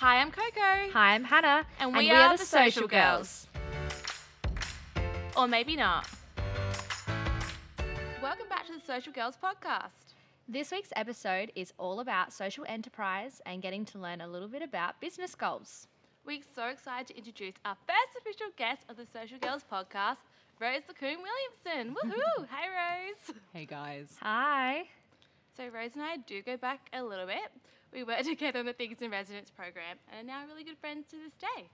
Hi, I'm Coco. Hi, I'm Hannah, And we are the Social Girls. Or maybe not. Welcome back to the Social Girls podcast. This week's episode is all about social enterprise and getting to learn a little bit about business goals. We're so excited to introduce our first official guest of the Social Girls podcast, Rose Lacoon Williamson. Woohoo! hey, Rose. Hey guys. Hi. So, Rose and I do go back a little bit. We worked together on the Thinkers in Residence program and are now really good friends to this day.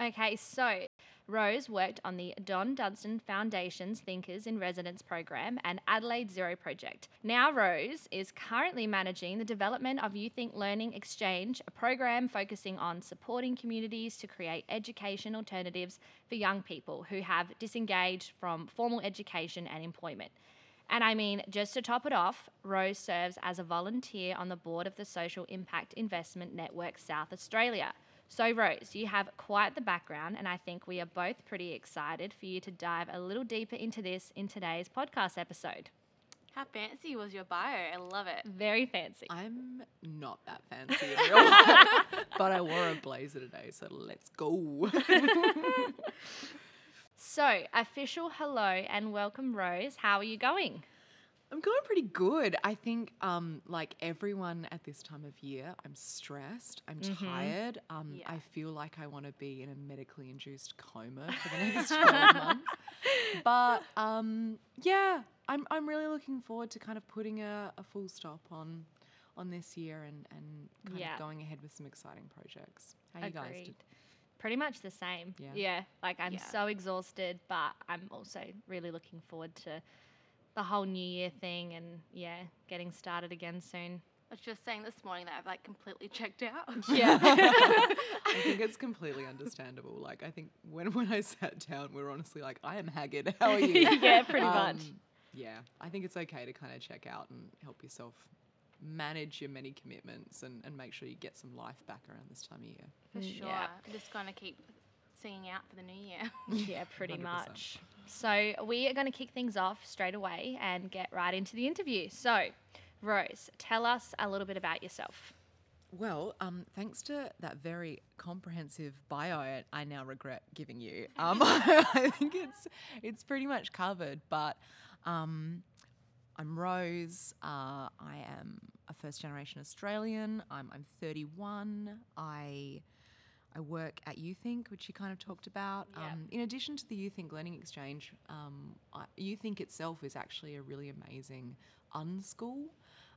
Okay, so Rose worked on the Don Dunstan Foundation's Thinkers in Residence program and Adelaide Zero project. Now, Rose is currently managing the development of Youth Inc Learning Exchange, a program focusing on supporting communities to create education alternatives for young people who have disengaged from formal education and employment. And I mean, just to top it off, Rose serves as a volunteer on the board of the Social Impact Investment Network South Australia. So, Rose, you have quite the background, and I think we are both pretty excited for you to dive a little deeper into this in today's podcast episode. How fancy was your bio? I love it. Very fancy. I'm not that fancy in real life, but I wore a blazer today, so let's go. So, official hello and welcome, Rose. How are you going? I'm going pretty good. I think, um, like everyone at this time of year, I'm stressed. I'm tired. Um, Yeah. I feel like I want to be in a medically induced coma for the next 12 months. But um, yeah, I'm, I'm really looking forward to kind of putting a, a full stop on on this year and, and kind Yeah. of going ahead with some exciting projects. How you guys? Did, Pretty much the same. Yeah. like I'm Yeah. so exhausted, but I'm also really looking forward to the whole New Year thing and yeah, getting started again soon. I was just saying this morning that I've like completely checked out. Yeah. I think it's completely understandable. Like I think when when I sat down, we were honestly like, I am haggard. How are you? Yeah, pretty much. Um, Yeah, I think it's okay to kind of check out and help yourself manage your many commitments and, and make sure you get some life back around this time of year. For Mm, sure. yeah. I'm just going to keep singing out for the new year. yeah, pretty 100%. much. So we are going to kick things off straight away and get right into the interview. So, Rose, tell us a little bit about yourself. Well, um, thanks to that very comprehensive bio I- I now regret giving you, um, I think it's it's pretty much covered. But um, I'm Rose. Uh, I am a first generation Australian. I'm, I'm 31. I I work at Youth Inc, which you kind of talked about. Yep. Um, in addition to the Youth Inc Learning Exchange, um, I, YouThink itself is actually a really amazing unschool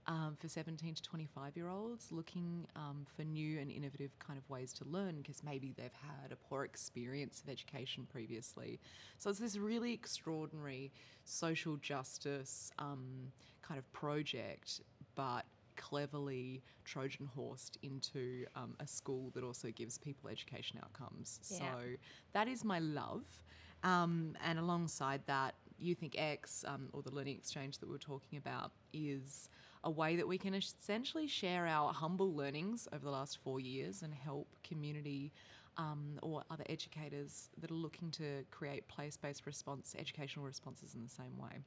um, for 17 to 25 year olds looking um, for new and innovative kind of ways to learn because maybe they've had a poor experience of education previously. So it's this really extraordinary social justice um, kind of project, but cleverly Trojan horsed into um, a school that also gives people education outcomes. Yeah. So that is my love. Um, and alongside that, Youth Inc X, um, or the learning exchange that we were talking about, is a way that we can essentially share our humble learnings over the last four years and help community um, or other educators that are looking to create place-based response, educational responses in the same way.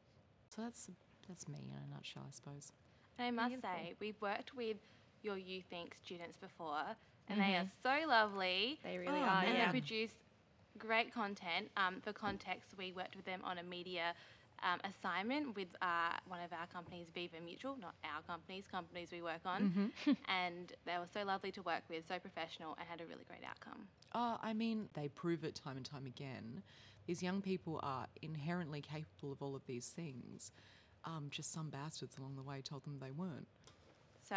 So that's that's me in a nutshell, I suppose. And I must Beautiful. say, we've worked with your Youth Inc students before, and they are so lovely. They really Oh, are, and yeah. they produce great content. Um, for context, we worked with them on a media um, assignment with uh, one of our companies, Viva Mutual, not our companies, companies we work on. and they were so lovely to work with, so professional, and had a really great outcome. Oh, I mean, they prove it time and time again. These young people are inherently capable of all of these things. Um, just some bastards along the way told them they weren't. So,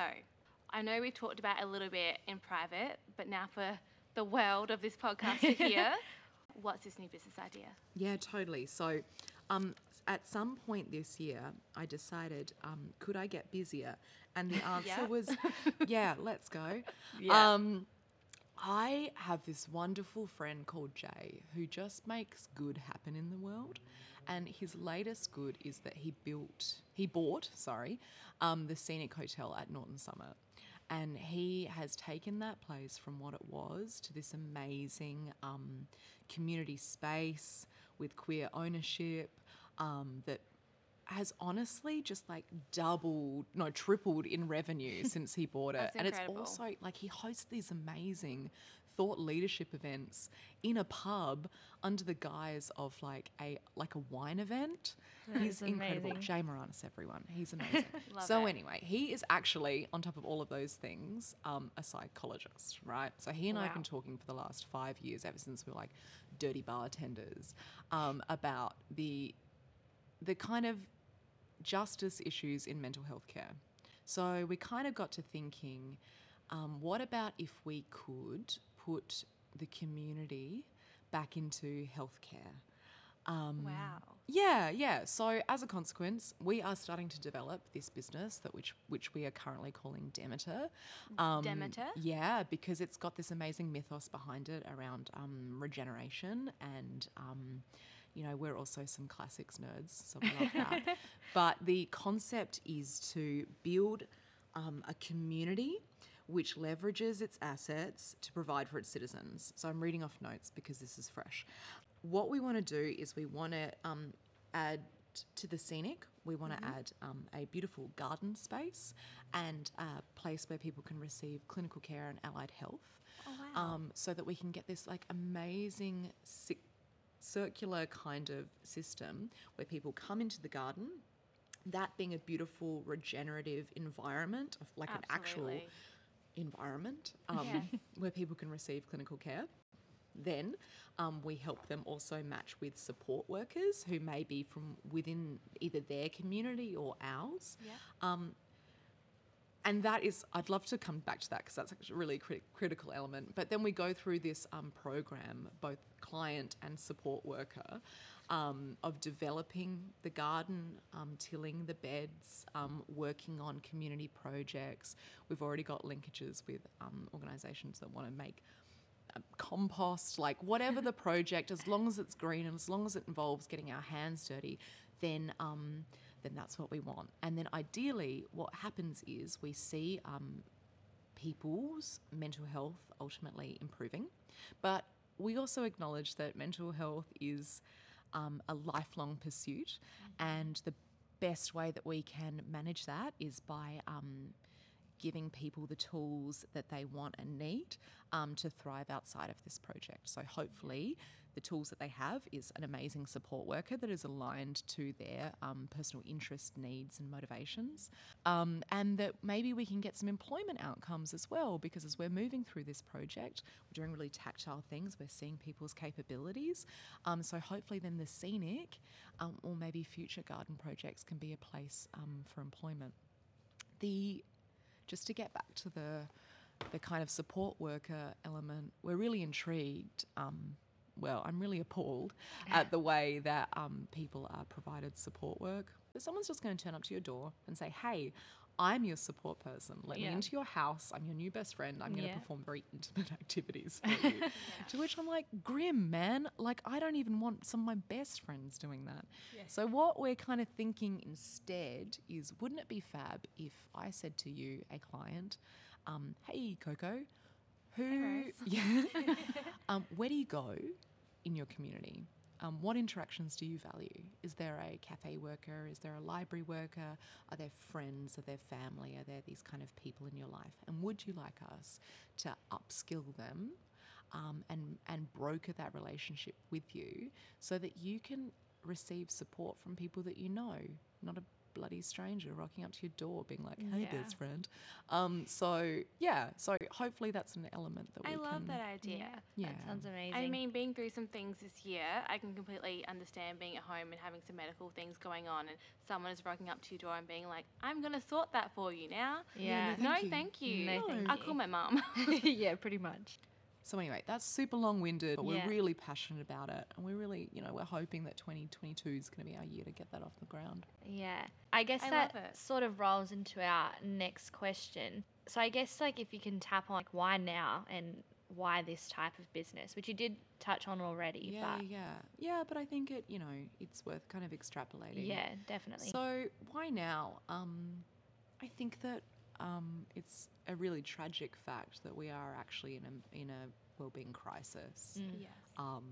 I know we've talked about it a little bit in private, but now for the world of this podcast to hear, what's this new business idea? Yeah, totally. So, um, at some point this year, I decided, um, could I get busier? And the answer Yeah. was, yeah, let's go. Yeah. Um, I have this wonderful friend called Jay who just makes good happen in the world. And his latest good is that he built, he bought, sorry, um, the Scenic Hotel at Norton Summit. And he has taken that place from what it was to this amazing um, community space with queer ownership um, that has honestly just like doubled, no, tripled in revenue since he bought it. And incredible. it's also like he hosts these amazing thought leadership events in a pub under the guise of like a like a wine event. He's incredible. Jay Moranis, everyone. He's amazing. So it. anyway, he is actually on top of all of those things, um, a psychologist, right? So he and I have been talking for the last five years, ever since we were like dirty bartenders, um, about the the kind of justice issues in mental health care. So we kind of got to thinking, um, what about if we could put the community back into healthcare? Um, Wow. yeah, yeah. So as a consequence, we are starting to develop this business that which which we are currently calling Demeter. Um, Demeter? Yeah, because it's got this amazing mythos behind it around um, regeneration and. You know, we're also some classics nerds, so we love that. but the concept is to build um, a community which leverages its assets to provide for its citizens. So I'm reading off notes because this is fresh. What we want to do is we want to um, add to the scenic, we want to add um, a beautiful garden space and a place where people can receive clinical care and allied health. Oh, wow. Um, so that we can get this like amazing ci- circular kind of system where people come into the garden, that being a beautiful regenerative environment of like an actual environment um, Yes. where people can receive clinical care. Then um, we help them also match with support workers who may be from within either their community or ours. Yeah. Um, and that is, I'd love to come back to that because that's actually a really crit- critical element. But then we go through this um, program, both client and support worker, um, of developing the garden, um, tilling the beds, um, working on community projects. We've already got linkages with um, organisations that want to make um, compost, like whatever the project, as long as it's green and as long as it involves getting our hands dirty, then um, then that's what we want. And then ideally, what happens is we see um, people's mental health ultimately improving, but we also acknowledge that mental health is um, a lifelong pursuit, and the best way that we can manage that is by um, giving people the tools that they want and need um, to thrive outside of this project. So hopefully, the tools that they have is an amazing support worker that is aligned to their um, personal interest, needs, and motivations, um, and that maybe we can get some employment outcomes as well. Because as we're moving through this project, we're doing really tactile things. We're seeing people's capabilities. Um, so hopefully, then the scenic um, or maybe future garden projects can be a place um, for employment. The just to get back to the the kind of support worker element, we're really intrigued. Um, well, I'm really appalled at the way that um, people are provided support work. That someone's just going to turn up to your door and say, "Hey, I'm your support person. Let Yeah. me into your house. I'm your new best friend. I'm going Yeah. to perform very intimate activities for you." To which I'm like, "Grim, man. Like, I don't even want some of my best friends doing that." So what we're kind of thinking instead is, wouldn't it be fab if I said to you, a client, um, "Hey, Coco, who, yeah, um, where do you go in your community? Um, what interactions do you value? Is there a cafe worker? Is there a library worker? Are there friends? Are there family? Are there these kind of people in your life? And would you like us to upskill them um, and and broker that relationship with you so that you can receive support from people that you know, not a bloody stranger rocking up to your door being like, "Hey, Yeah. best friend." Um, so yeah, so hopefully that's an element that we I love can. that idea. Yeah. That sounds amazing. I mean, being through some things this year, I can completely understand being at home and having some medical things going on, and someone is rocking up to your door and being like, "I'm gonna sort that for you now." yeah. no, No, Thank you. thank you. No, thank I'll you. call my mum. yeah, pretty much. So anyway, that's super long-winded, but Yeah. we're really passionate about it, and we're really, you know, we're hoping that 2022 is going to be our year to get that off the ground. Yeah. I guess I that sort of rolls into our next question. So I guess like if you can tap on like why now and why this type of business, which you did touch on already, Yeah, but yeah, yeah. But I think it, you know, it's worth kind of extrapolating. yeah, definitely. So why now? Um, I think that um, it's a really tragic fact that we are actually in a in a well-being crisis. Mm. yes. Um,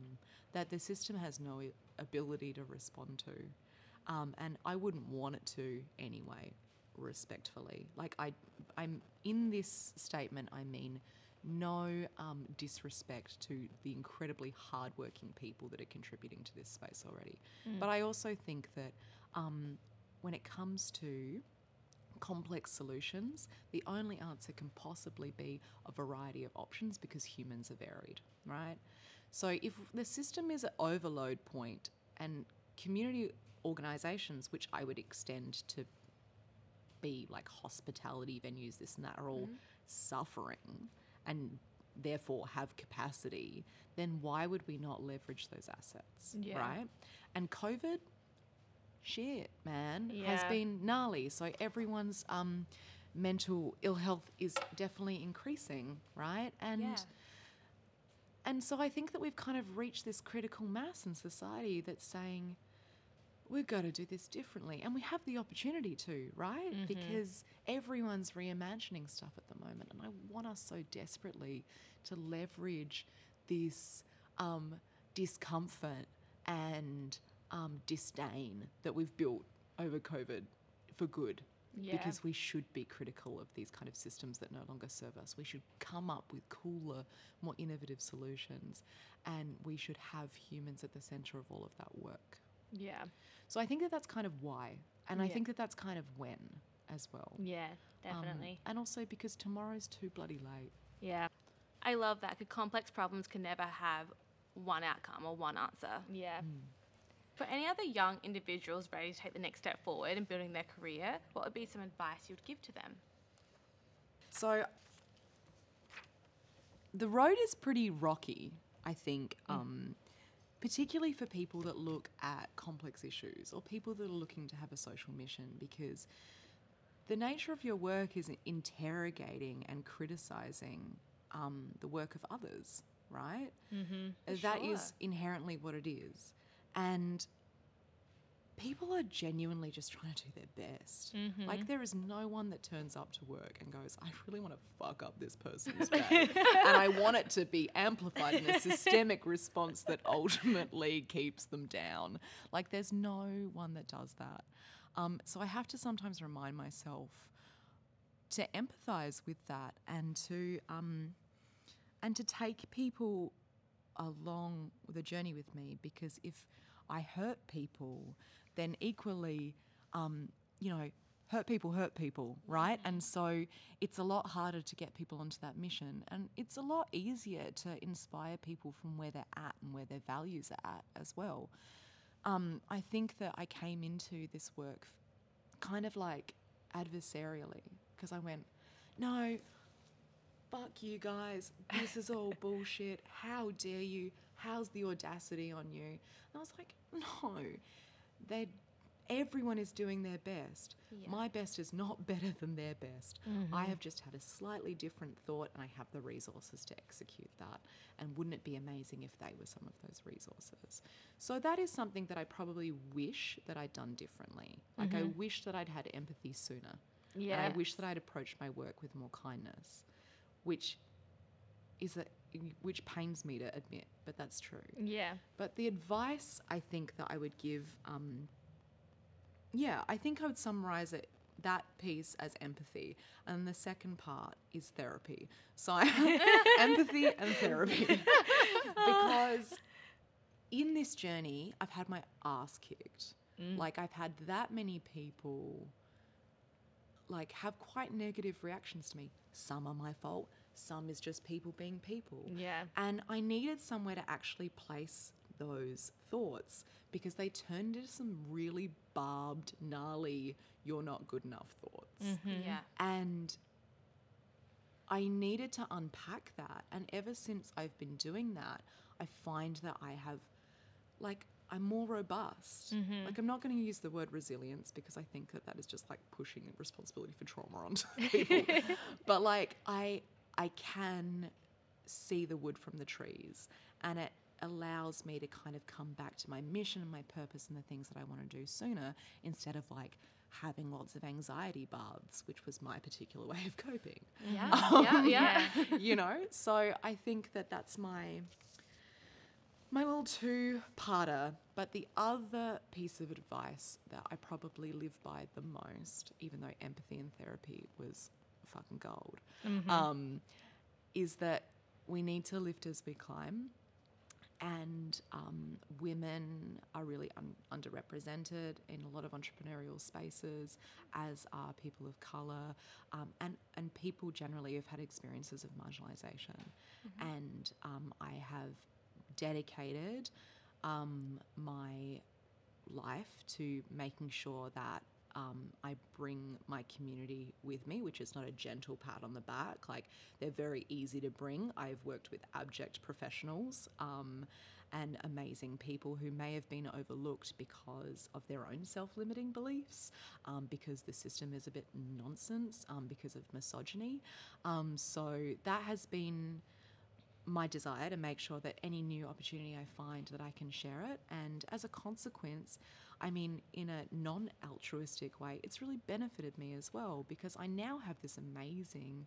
that the system has no ability to respond to. Um, and I wouldn't want it to anyway, respectfully. Like, I, I'm in this statement, I mean no um, disrespect to the incredibly hardworking people that are contributing to this space already. But I also think that um, when it comes to complex solutions, the only answer can possibly be a variety of options because humans are varied, right? So if the system is at overload point and community organizations, which I would extend to be like hospitality venues, this and that, are all mm-hmm. suffering and therefore have capacity, then why would we not leverage those assets, Yeah. right? And COVID, shit, man, has been gnarly. So everyone's um, mental ill health is definitely increasing, right? And Yeah. and so I think that we've kind of reached this critical mass in society that's saying we've got to do this differently, and we have the opportunity to, right? Because everyone's reimagining stuff at the moment, and I want us so desperately to leverage this um, discomfort and um, disdain that we've built over COVID for good. Yeah. Because we should be critical of these kind of systems that no longer serve us. We should come up with cooler, more innovative solutions, and we should have humans at the center of all of that work. Yeah. So I think that that's kind of why, and I think that that's kind of when as well. Yeah, Um, definitely. and also because tomorrow's too bloody late. yeah. I love that. complex problems can never have one outcome or one answer. Yeah. For any other young individuals ready to take the next step forward in building their career, what would be some advice you would give to them? So the road is pretty rocky, I think, um, particularly for people that look at complex issues or people that are looking to have a social mission because the nature of your work is interrogating and criticizing um, the work of others, right? Mm-hmm. That is Sure. inherently what it is. And people are genuinely just trying to do their best. Like there is no one that turns up to work and goes, "I really want to fuck up this person's day," and I want it to be amplified in a systemic response that ultimately keeps them down. Like there's no one that does that. Um, so I have to sometimes remind myself to empathize with that and to um, and to take people along the journey with me because if I hurt people, then equally, um, you know, hurt people hurt people, right? And so it's a lot harder to get people onto that mission, and it's a lot easier to inspire people from where they're at and where their values are at as well. Um, I think that I came into this work kind of like adversarially because I went, no, fuck you guys, this is all bullshit. How dare you? How's the audacity on you? And I was like, no, they everyone is doing their best. Yeah. My best is not better than their best. Mm-hmm. I have just had a slightly different thought and I have the resources to execute that. And wouldn't it be amazing if they were some of those resources? So that is something that I probably wish that I'd done differently. Like I mm-hmm. wish that I'd had empathy sooner. Yeah. I wish that I'd approached my work with more kindness, which is a which pains me to admit, but that's true. Yeah. But the advice I think that I would give, um, yeah, I think I would summarize it that piece as empathy, and the second part is therapy. So empathy and therapy because in this journey I've had my ass kicked. Like I've had that many people like have quite negative reactions to me. Some are my fault, some is just people being people. Yeah. And I needed somewhere to actually place those thoughts because they turned into some really barbed, gnarly, you're not good enough thoughts. Mm-hmm. Yeah. And I needed to unpack that. And ever since I've been doing that, I find that I have, like, I'm more robust. Mm-hmm. Like, I'm not going to use the word resilience because I think that that is just like pushing responsibility for trauma onto people. but like, I I can see the wood from the trees, and it allows me to kind of come back to my mission and my purpose and the things that I want to do sooner instead of like having lots of anxiety baths, which was my particular way of coping. Yeah. yeah. Yeah. you know, so I think that that's my my little two parter. But the other piece of advice that I probably live by the most, even though empathy and therapy was fucking gold, um, is that we need to lift as we climb. And um, women are really un- underrepresented in a lot of entrepreneurial spaces, as are people of colour, um, and and people generally have had experiences of marginalisation. And um, I have dedicated um, my life to making sure that um, I bring my community with me, which is not a gentle pat on the back. Like they're very easy to bring. I've worked with abject professionals um, and amazing people who may have been overlooked because of their own self limiting beliefs, um, because the system is a bit nonsense, um, because of misogyny. Um, so that has been my desire to make sure that any new opportunity I find that I can share it and as a consequence I mean in a non-altruistic way it's really benefited me as well because I now have this amazing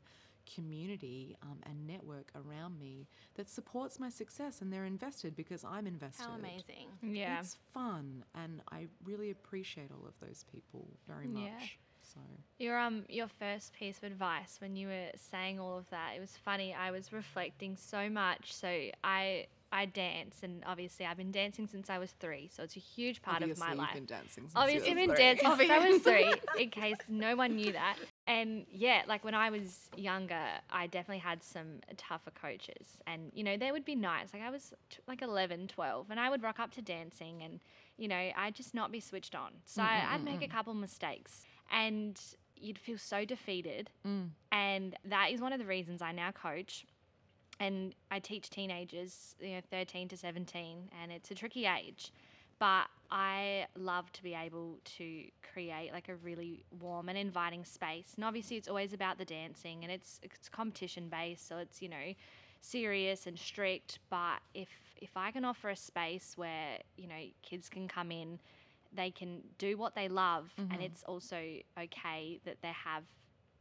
community um, and network around me that supports my success and they're invested because I'm invested How amazing. Yeah. it's fun and I really appreciate all of those people very much Yeah. So Your um your first piece of advice when you were saying all of that, it was funny. I was reflecting so much. So I I dance and obviously I've been dancing since I was three, so it's a huge part obviously of my you've life. been dancing since Obviously, I've been dancing since I was three, in case no one knew that. And yeah, like when I was younger, I definitely had some tougher coaches. And, you know, they would be nice. Like I was t- like 11, 12, and I would rock up to dancing and, you know, I'd just not be switched on. So I, I'd make a couple mistakes and you'd feel so defeated. Mm. And that is one of the reasons I now coach. And I teach teenagers, you know, 13 to 17, and it's a tricky age but I love to be able to create like a really warm and inviting space. And obviously, it's always about the dancing, and it's it's competition based, so it's you know serious and strict. But if if I can offer a space where you know kids can come in, they can do what they love, and mm-hmm. it's also okay that they have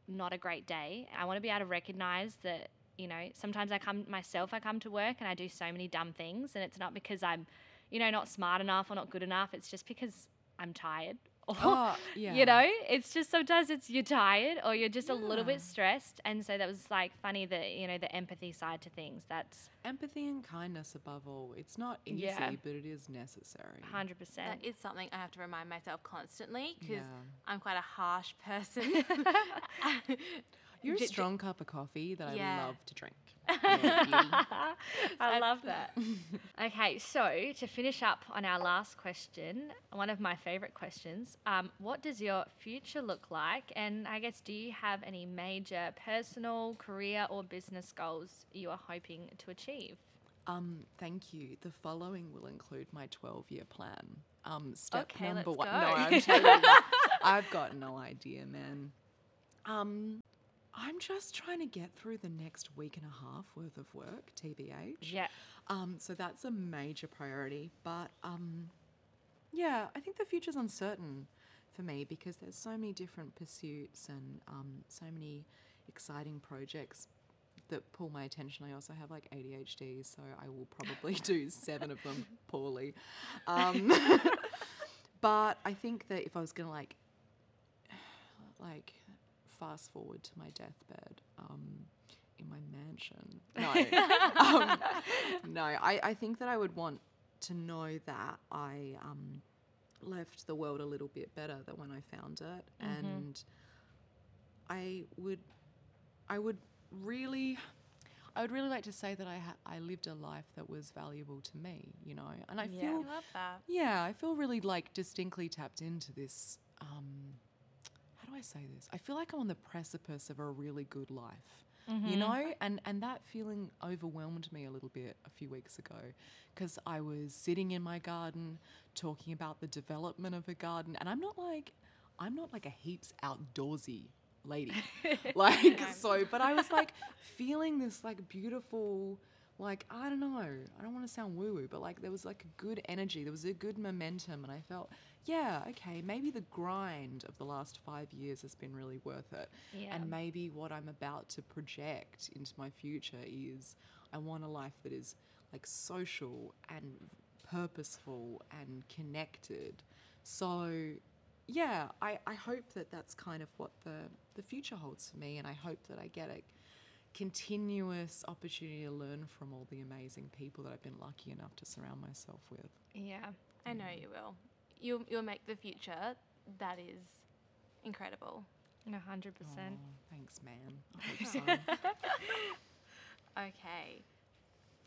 not a great day. I want to be able to recognize that you know sometimes I come myself. I come to work and I do so many dumb things, and it's not because I'm you know, not smart enough or not good enough. It's just because I'm tired. Or, Oh, yeah. you know, it's just sometimes it's you're tired or you're just a little bit stressed. And so that was like funny that, you know, the empathy side to things. That's Empathy and kindness above all. It's not easy, Yeah. but it is necessary. 100%. That is something I have to remind myself constantly because Yeah. I'm quite a harsh person. You're a J- j- strong cup of coffee that Yeah. I love to drink. Yeah. I love that. okay, so to finish up on our last question, one of my favorite questions, um, what does your future look like? And I guess, do you have any major personal, career, or business goals you are hoping to achieve? Um, thank you. The following will include my 12 year plan. Um, step Okay, number one. go. No, I'm totally. I've got no idea, man. Um, I'm just trying to get through the next week and a half worth of work, TBH. Yeah. Um, so that's a major priority. But um, yeah, I think the future's uncertain for me because there's so many different pursuits and um, so many exciting projects that pull my attention. I also have like ADHD, so I will probably do seven of them poorly. Um, but I think that if I was gonna like, like, fast forward to my deathbed, um, in my mansion, no, um, no, I, I think that I would want to know that I um, left the world a little bit better than when I found it, and I would, I would really, I would really like to say that I ha- I lived a life that was valuable to me, you know, and I Yeah. I feel love that. yeah, I feel really like distinctly tapped into this. Um, how do I say this? I feel like I'm on the precipice of a really good life, you mm-hmm. know, and and that feeling overwhelmed me a little bit a few weeks ago because I was sitting in my garden talking about the development of a garden, and I'm not like I'm not like a heaps outdoorsy lady, like so, but I was like feeling this like beautiful like I don't know, I don't want to sound woo woo, but like there was like a good energy, there was a good momentum, and I felt, yeah, okay, maybe the grind of the last five years has been really worth it, Yeah. and maybe what I'm about to project into my future is I want a life that is like social and purposeful and connected. So, yeah, I, I hope that that's kind of what the, the future holds for me. And I hope that I get a continuous opportunity to learn from all the amazing people that I've been lucky enough to surround myself with. Yeah. I know mm. you will. You'll, you'll make the future that is incredible. A hundred percent. thanks, man. I hope so. Okay.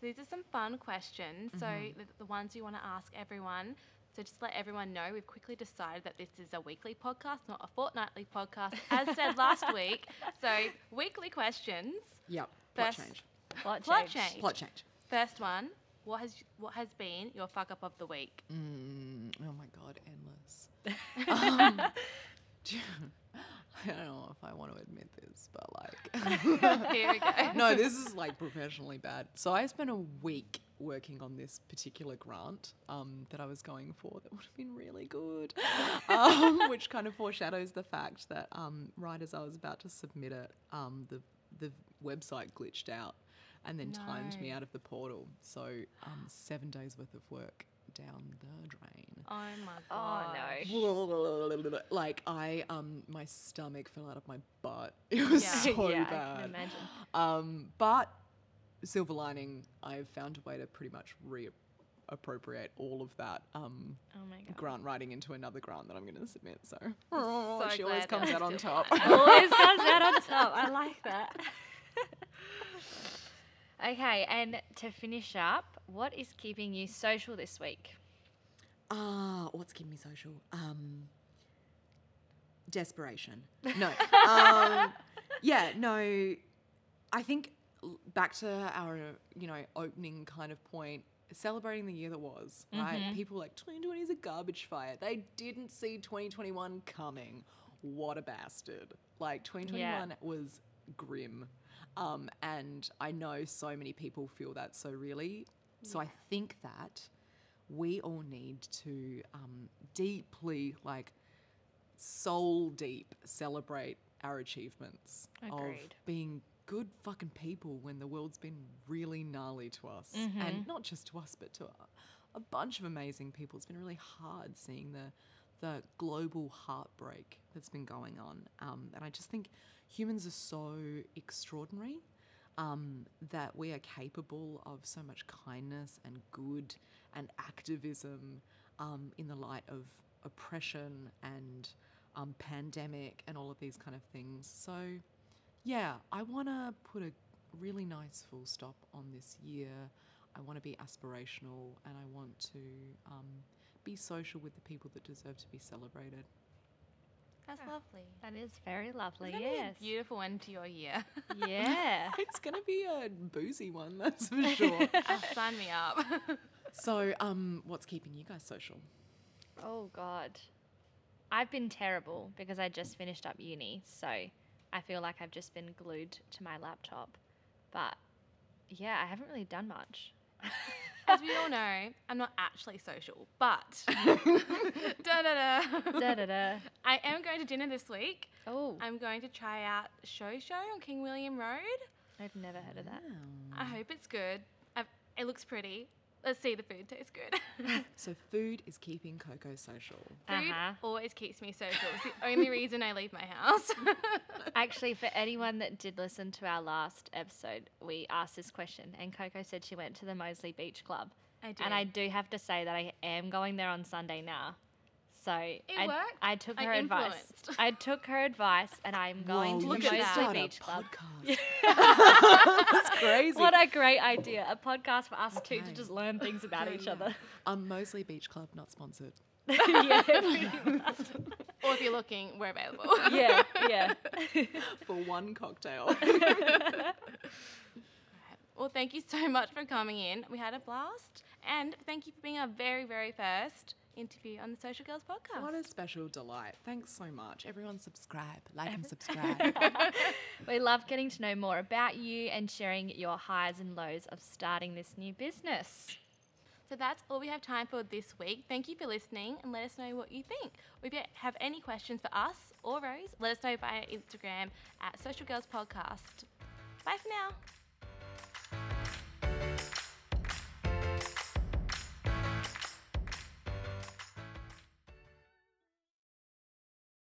So these are some fun questions. So Mm-hmm. the, the ones you want to ask everyone. So just let everyone know, we've quickly decided that this is a weekly podcast, not a fortnightly podcast, as said last week. So weekly questions. yep. Plot First- change. Plot, Plot change. change. Plot change. First one. What has what has been your fuck up of the week? Mm, oh my god, endless. Um, I don't know if I want to admit this, but like, Here we go. no, this is like professionally bad. So I spent a week working on this particular grant um, that I was going for that would have been really good, um, which kind of foreshadows the fact that um, right as I was about to submit it, um, the the website glitched out and then timed me out of the portal. So um, seven days worth of work down the drain. Oh my Oh god. no. like I um my stomach fell out of my butt. It was Yeah. so yeah, I bad. can imagine. Um, but silver lining, I've found a way to pretty much reappropriate all of that um, Oh my god. grant writing into another grant that I'm going to submit. So, so she always comes out on top. Always comes out on top. I like that. okay, and to finish up, what is keeping you social this week? Ah, what's keeping me social? Um, desperation. No. um, yeah, no. I think back to our, you know, opening kind of point, celebrating the year that was, right? Mhm. People like 2020 is a garbage fire. They didn't see 2021 coming. What a bastard. Like 2021 was grim. Um, and I know so many people feel that so really. So I think that we all need to um, deeply, like, soul deep, celebrate our achievements Agreed. of being good fucking people when the world's been really gnarly to us, Mhm. and not just to us, but to a, a bunch of amazing people. It's been really hard seeing the the global heartbreak that's been going on, um, and I just think humans are so extraordinary um, that we are capable of so much kindness and good and activism um, in the light of oppression and um, pandemic and all of these kind of things. So, yeah, I want to put a really nice full stop on this year. I want to be aspirational and I want to um, be social with the people that deserve to be celebrated. That's Yeah. lovely. That is very lovely. It's gonna be a Yes. beautiful end to your year. Yeah. It's going to be a boozy one, that's for sure. Oh, sign me up. so, um, what's keeping you guys social? Oh God. I've been terrible because I just finished up uni, so I feel like I've just been glued to my laptop. But yeah, I haven't really done much. As we all know, I'm not actually social, but da da da. da da da. I am going to dinner this week. Oh, I'm going to try out Show Show on King William Road. I've never heard of that. I hope it's good. i it looks pretty. Let's see the food tastes good. So, food is keeping Coco social. Food Uh-huh. always keeps me social. It's the only reason I leave my house. Actually, for anyone that did listen to our last episode, we asked this question, and Coco said she went to the Moseley Beach Club. I do. And I do have to say that I am going there on Sunday now. So I, worked. I took I her advice. I took her advice, and I'm going Whoa, to you the should Moseley start a Beach Club. podcast. That's crazy. What a great idea! A podcast for us two to just learn things about Okay, each yeah. other. um, Moseley Beach Club, not sponsored. yeah, or if you're looking, we're available. yeah, yeah. For one cocktail. Well, thank you so much for coming in. We had a blast. And thank you for being our very, very first interview on the Social Girls podcast. what a special delight. Thanks so much. Everyone subscribe, like and subscribe. we love getting to know more about you and sharing your highs and lows of starting this new business. So that's all we have time for this week. Thank you for listening and let us know what you think. If you have any questions for us or Rose, let us know via Instagram at Social Girls Podcast. Bye for now.